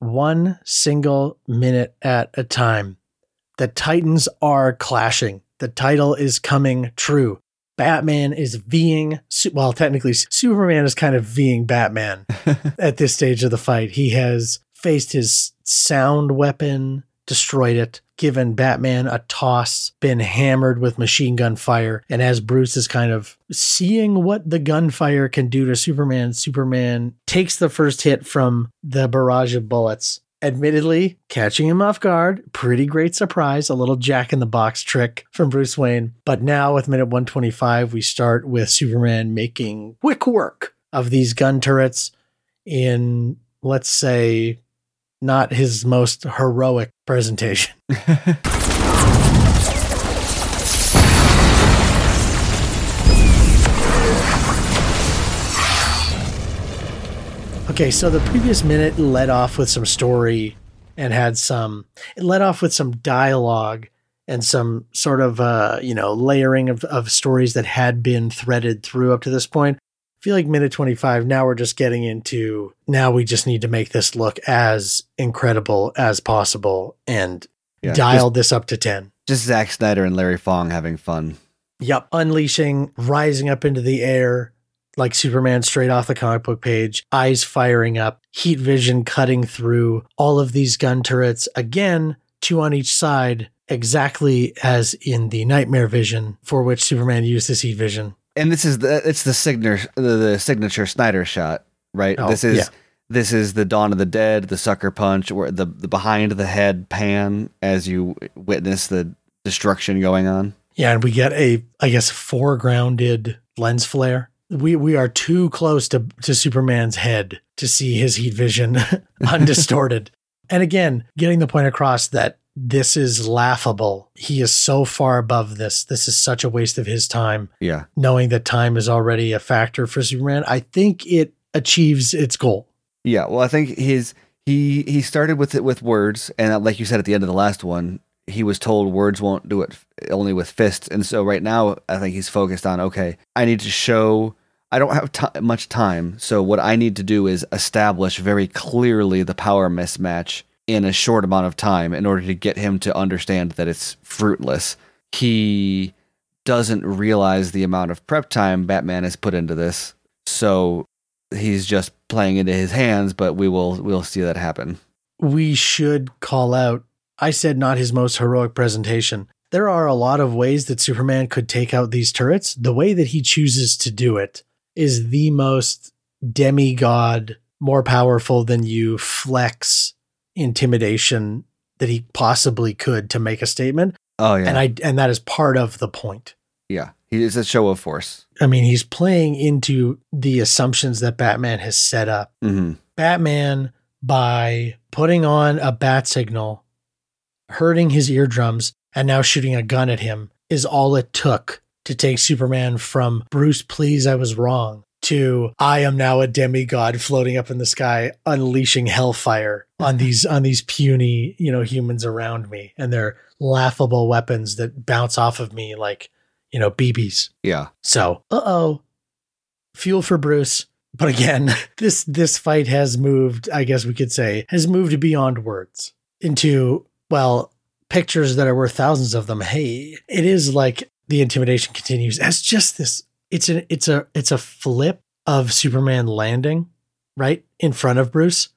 one single minute at a time. The Titans are clashing. The title is coming true. Batman is Ving, well, technically, Superman is kind of Ving Batman at this stage of the fight. He has faced his sound weapon, destroyed it, given Batman a toss, been hammered with machine gun fire. And as Bruce is kind of seeing what the gunfire can do to Superman, Superman takes the first hit from the barrage of bullets. Admittedly, catching him off guard, pretty great surprise, a little jack in the box trick from Bruce Wayne. But now, with minute 125, we start with Superman making quick work of these gun turrets in, let's say, not his most heroic presentation. Okay, so the previous minute led off with some story and had some, it led off with some dialogue and some sort of, uh, you know, layering of, of stories that had been threaded through up to this point. I feel like minute 25, now we're just getting into, now we just need to make this look as incredible as possible and Yeah, dial this up to 10. Just Zack Snyder and Larry Fong having fun. Yep. Unleashing, rising up into the air like Superman straight off the comic book page, eyes firing up, heat vision cutting through all of these gun turrets. Again, two on each side, exactly as in the nightmare vision for which Superman used his heat vision. And this is the it's the signature the, the signature Snyder shot, right? Oh, this is yeah. this is the Dawn of the Dead, the sucker punch, or the the behind the head pan as you witness the destruction going on. Yeah, and we get a, I guess, foregrounded lens flare. We we are too close to, to Superman's head to see his heat vision undistorted. and again, getting the point across that this is laughable. He is so far above this. This is such a waste of his time, Yeah. knowing that time is already a factor for Superman. I think it achieves its goal. Yeah, well, I think his he he started with it with words, and like you said at the end of the last one, he was told words won't do it, only with fists. And so right now, I think he's focused on okay, I need to show. I don't have ti much time, so what I need to do is establish very clearly the power mismatch in a short amount of time in order to get him to understand that it's fruitless. He doesn't realize the amount of prep time Batman has put into this, so he's just playing into his hands, but we will we'll see that happen. we should call out I said not his most heroic presentation. There are a lot of ways that Superman could take out these turrets. The way that he chooses to do it is the most demigod, more powerful than you flex intimidation that he possibly could to make a statement. Oh yeah, And I and that is part of the point. yeah, he is a show of force. I mean, he's playing into the assumptions that Batman has set up. hmm Batman by putting on a bat signal, hurting his eardrums, and now shooting a gun at him is all it took to take Superman from Bruce, please, I was wrong, to I am now a demigod floating up in the sky, unleashing hellfire on these on these puny, you know, humans around me and their laughable weapons that bounce off of me like, you know, BBs. Yeah, So, uh oh, fuel for Bruce. But again, this this fight has moved. I guess we could say has moved beyond words into well pictures that are worth thousands of them. Hey, it is like the intimidation continues as just this. It's an it's a it's a flip of Superman landing right in front of Bruce.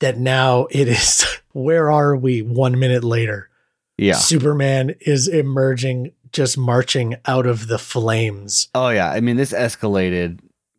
That now it is. Where are we? One minute later. yeah. Superman is emerging, just marching out of the flames. Oh yeah. I mean, this escalated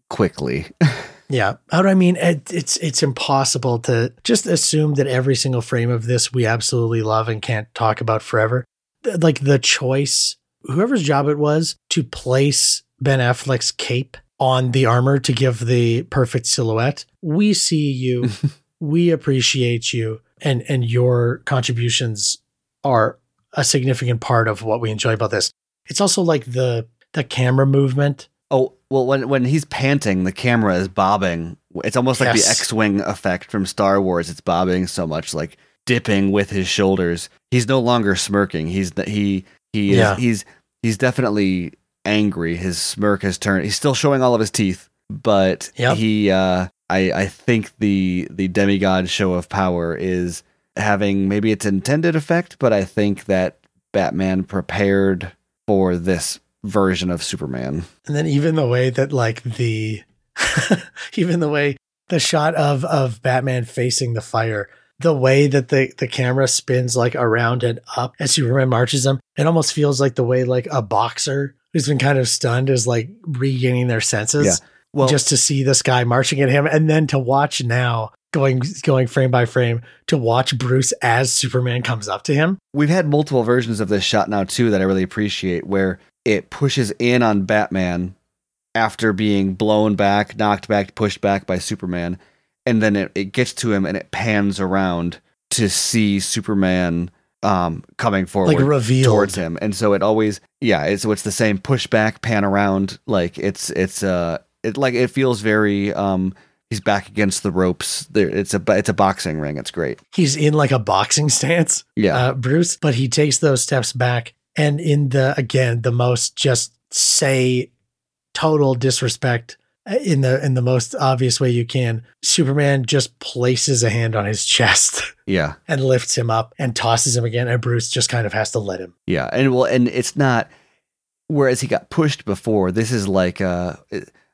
quickly. Yeah. How do I mean? It, it's it's impossible to just assume that every single frame of this we absolutely love and can't talk about forever. Like the choice, whoever's job it was to place Ben Affleck's cape on the armor to give the perfect silhouette. We see you. we appreciate you. and and your contributions are a significant part of what we enjoy about this. It's also like the the camera movement. Oh well, when when he's panting, the camera is bobbing. It's almost like Yes. the X-wing effect from Star Wars. It's bobbing so much, like dipping with his shoulders. He's no longer smirking. He's he he is Yeah. he's he's definitely angry. His smirk has turned. He's still showing all of his teeth, but Yep. he uh, I I think the the demigod show of power is having maybe its intended effect, but I think that Batman prepared for this version of Superman. And then even the way that like the even the way the shot of of Batman facing the fire, the way that the the camera spins like around and up as Superman marches him, it almost feels like the way like a boxer who's been kind of stunned is like regaining their senses. Yeah. Well, just to see this guy marching at him and then to watch now going going frame by frame to watch Bruce as Superman comes up to him. we've had multiple versions of this shot now too that I really appreciate where it pushes in on Batman after being blown back, knocked back, pushed back by Superman, and then it, it gets to him and it pans around to see Superman um coming forward Like revealed. towards him. And so it always yeah, it's so it's the same push back, pan around, like it's it's uh it like it feels very um he's back against the ropes. There it's a it's a boxing ring. It's great. He's in like a boxing stance. Yeah. uh, Bruce, but he takes those steps back. And in the, again, the most just say total disrespect in the, in the most obvious way you can, Superman just places a hand on his chest yeah. and lifts him up and tosses him again. And Bruce just kind of has to let him. Yeah, and well, and it's not. Whereas he got pushed before, this is like uh,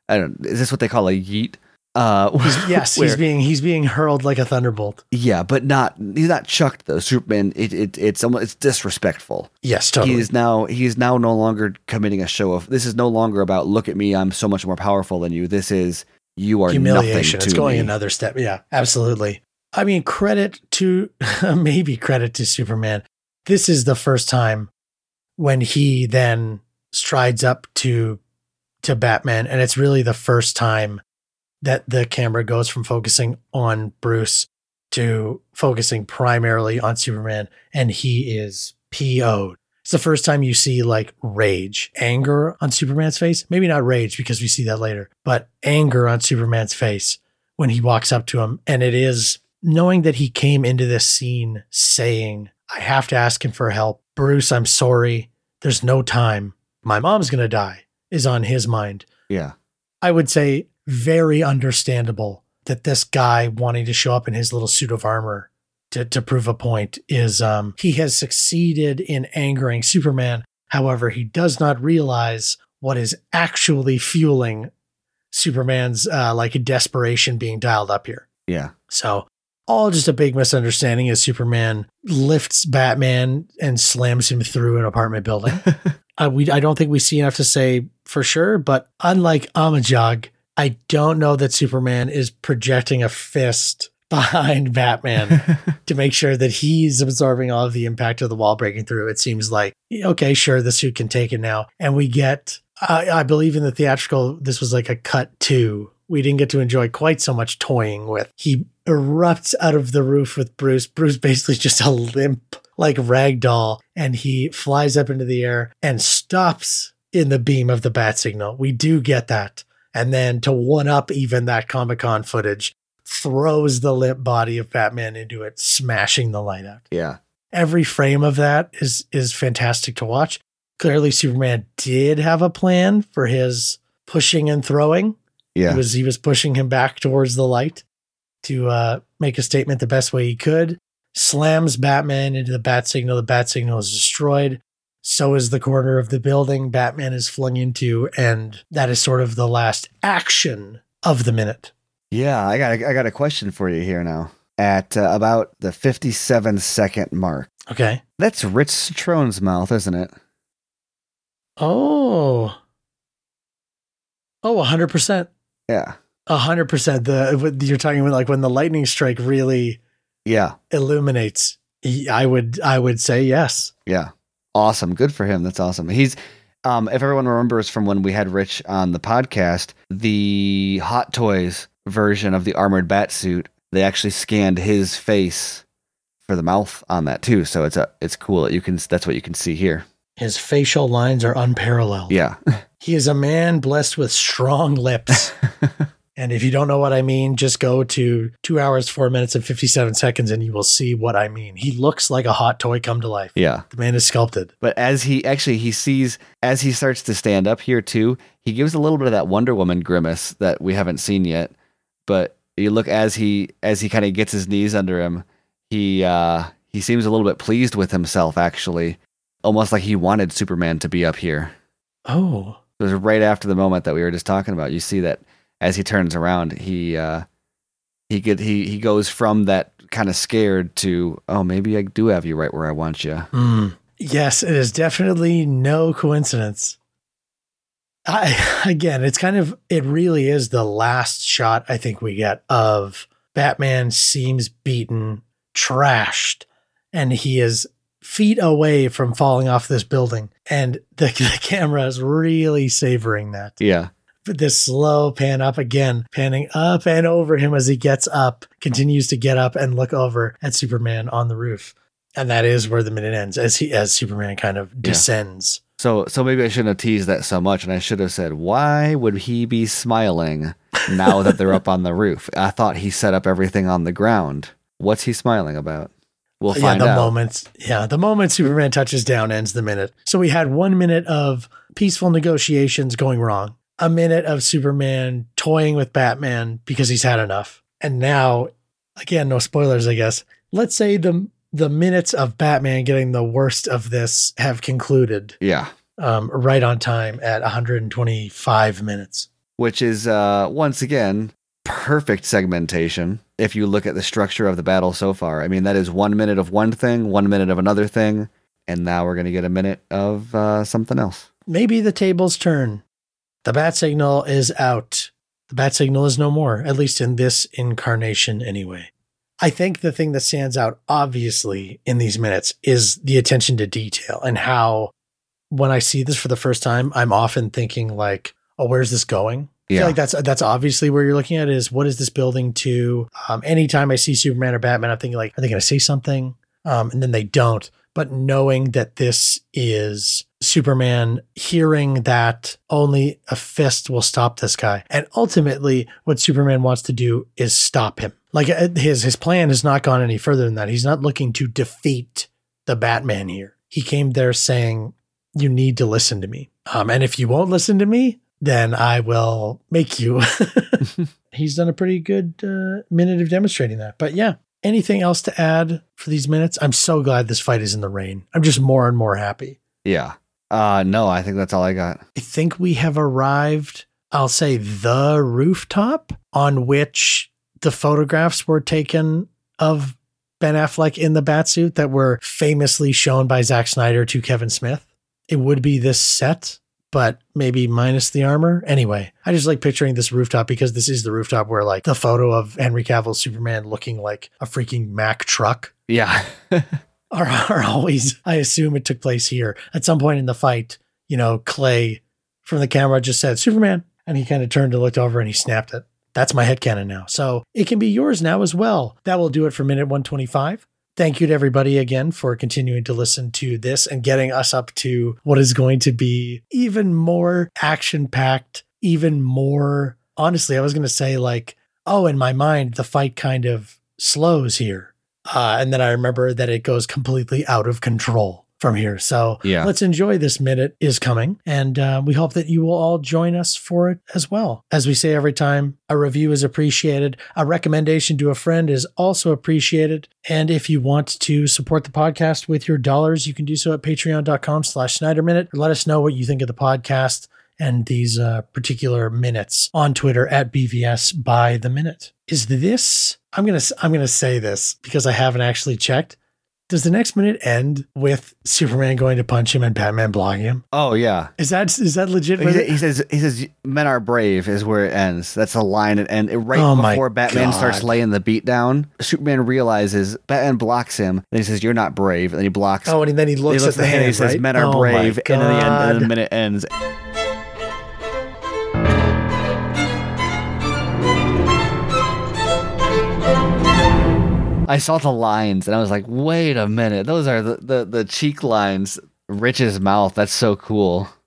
I don't. Is this what they call a yeet? Uh, He's, yes, he's being, he's being hurled like a thunderbolt. yeah, but not. He's not chucked though. Superman. It, it it's almost it's disrespectful. Yes, totally. is now he is now no longer committing a show of. This is no longer about look at me. I'm so much more powerful than you. This is you are humiliation. It's going me. another step. Yeah, absolutely. I mean, credit to maybe credit to Superman. This is the first time when he then strides up to to Batman, and it's really the first time that the camera goes from focusing on Bruce to focusing primarily on Superman, and he is PO'd. It's the first time you see like rage, anger on Superman's face. Maybe not rage because we see that later, but anger on Superman's face when he walks up to him. And it is knowing that he came into this scene saying, I have to ask him for help. Bruce, I'm sorry. There's no time. My mom's going to die is on his mind. Yeah, I would say very understandable that this guy wanting to show up in his little suit of armor to, to prove a point is um, he has succeeded in angering Superman. However, he does not realize what is actually fueling Superman's uh, like desperation being dialed up here. yeah, So all just a big misunderstanding as Superman lifts Batman and slams him through an apartment building. uh, we I don't think we see enough to say for sure, but unlike Amajog, I don't know that Superman is projecting a fist behind Batman to make sure that he's absorbing all of the impact of the wall breaking through. It seems like okay, sure, the suit can take it now, and we get. I, I believe in the theatrical. This was like a cut two. We didn't get to enjoy quite so much toying with. He erupts out of the roof with Bruce. Bruce basically just a limp like rag doll, and he flies up into the air and stops in the beam of the bat signal. We do get that. And then to one up even that Comic Con footage, throws the limp body of Batman into it, smashing the light out. yeah, Every frame of that is is fantastic to watch. Clearly, Superman did have a plan for his pushing and throwing. yeah. He was he was pushing him back towards the light to uh, make a statement the best way he could. Slams Batman into the bat signal. The bat signal is destroyed. So is the corner of the building Batman is flung into, and that is sort of the last action of the minute. Yeah, I got a, I got a question for you here now. At uh, about the 57 second mark. Okay. That's Rich Cetrone's mouth, isn't it? Oh. Oh, 100%. Yeah. 100%. The what you're talking about like when the lightning strike really Yeah. illuminates. I would I would say yes. Yeah. Awesome. Good for him. That's awesome. He's um if everyone remembers from when we had Rich on the podcast, the Hot Toys version of the armored bat suit, they actually scanned his face for the mouth on that too. So it's a it's cool that you can that's what you can see here. His facial lines are unparalleled. Yeah. He is a man blessed with strong lips. and if you don't know what I mean, just go to two hours, four minutes, and 57 seconds and you will see what I mean. He looks like a hot toy come to life. Yeah. The man is sculpted. But as he actually he sees as he starts to stand up here too, he gives a little bit of that Wonder Woman grimace that we haven't seen yet. But you look as he as he kind of gets his knees under him, he uh he seems a little bit pleased with himself actually. Almost like he wanted Superman to be up here. Oh. It was right after the moment that we were just talking about. You see that as he turns around, he uh he get he he goes from that kind of scared to oh maybe I do have you right where I want you. Hmm. Yes, it is definitely no coincidence. I again, it's kind of it really is the last shot I think we get of Batman seems beaten, trashed, and he is feet away from falling off this building. And the, the camera is really savoring that. Yeah. This slow pan up again, panning up and over him as he gets up, continues to get up and look over at Superman on the roof. And that is where the minute ends as he as Superman kind of descends. So so maybe I shouldn't have teased that so much and I should have said, why would he be smiling now that they're up on the roof? I thought he set up everything on the ground. What's he smiling about? We'll find yeah, the out. moment yeah, the moment Superman touches down ends the minute. So we had one minute of peaceful negotiations going wrong, a minute of Superman toying with Batman because he's had enough. And now, again, no spoilers, I guess. Let's say the the minutes of Batman getting the worst of this have concluded Yeah. um, right on time at 125 minutes. Which is uh once again perfect segmentation if you look at the structure of the battle so far. I mean that is 1 minute of one thing, 1 minute of another thing, and now we're going to get a minute of uh something else. Maybe the tables turn. The bat signal is out. The bat signal is no more, at least in this incarnation anyway. I think the thing that stands out obviously in these minutes is the attention to detail and how when I see this for the first time, I'm often thinking like, oh, where's this going? I Yeah. feel like that's that's obviously where you're looking at is what is this building to? Um, anytime I see Superman or Batman, I'm thinking like, are they going to say something? Um, and then they don't. But knowing that this is Superman, hearing that only a fist will stop this guy, and ultimately what Superman wants to do is stop him. Like uh, his his plan has not gone any further than that. He's not looking to defeat the Batman here. He came there saying, "You need to listen to me, um, and if you won't listen to me, then I will make you." He's done a pretty good uh, minute of demonstrating that. But yeah, anything else to add for these minutes? I'm so glad this fight is in the rain. I'm just more and more happy. Yeah. Uh no, I think that's all I got. I think we have arrived, I'll say, the rooftop on which the photographs were taken of Ben Affleck in the batsuit that were famously shown by Zack Snyder to Kevin Smith. It would be this set, but maybe minus the armor. Anyway, I just like picturing this rooftop because this is the rooftop where, like, the photo of Henry Cavill's Superman looking like a freaking Mack truck Yeah. are, are always, I assume it took place here. At some point in the fight, you know, Clay from the camera just said, Superman. And he kind of turned and looked over and he snapped it. That's my head headcanon now. So it can be yours now as well. That will do it for minute 125. Thank you to everybody again for continuing to listen to this and getting us up to what is going to be even more action packed, even more. Honestly, I was going to say, like, oh, in my mind, the fight kind of slows here. Uh, and then I remember that it goes completely out of control from here. So Yeah. let's enjoy this minute is coming. And uh, we hope that you will all join us for it as well. As we say every time, a review is appreciated. A recommendation to a friend is also appreciated. And if you want to support the podcast with your dollars, you can do so at patreon.com slash Snyder Minute. Let us know what you think of the podcast and these uh, particular minutes on Twitter at BVS by the minute. Is this? I'm gonna I'm gonna say this because I haven't actually checked. Does the next minute end with Superman going to punch him and Batman blocking him? Oh yeah. Is that is that legit? He, he says he says men are brave is where it ends. That's the line and and right Oh before Batman starts laying the beat down, Superman realizes Batman blocks him. Then he says, "You're not brave." And then he blocks. oh, and then he he looks, looks at the hand. He says, "Men are Oh brave," and then the end, and the minute ends. I saw the lines and I was like, wait a minute, those are the the, the cheek lines, Rich's mouth. That's so cool.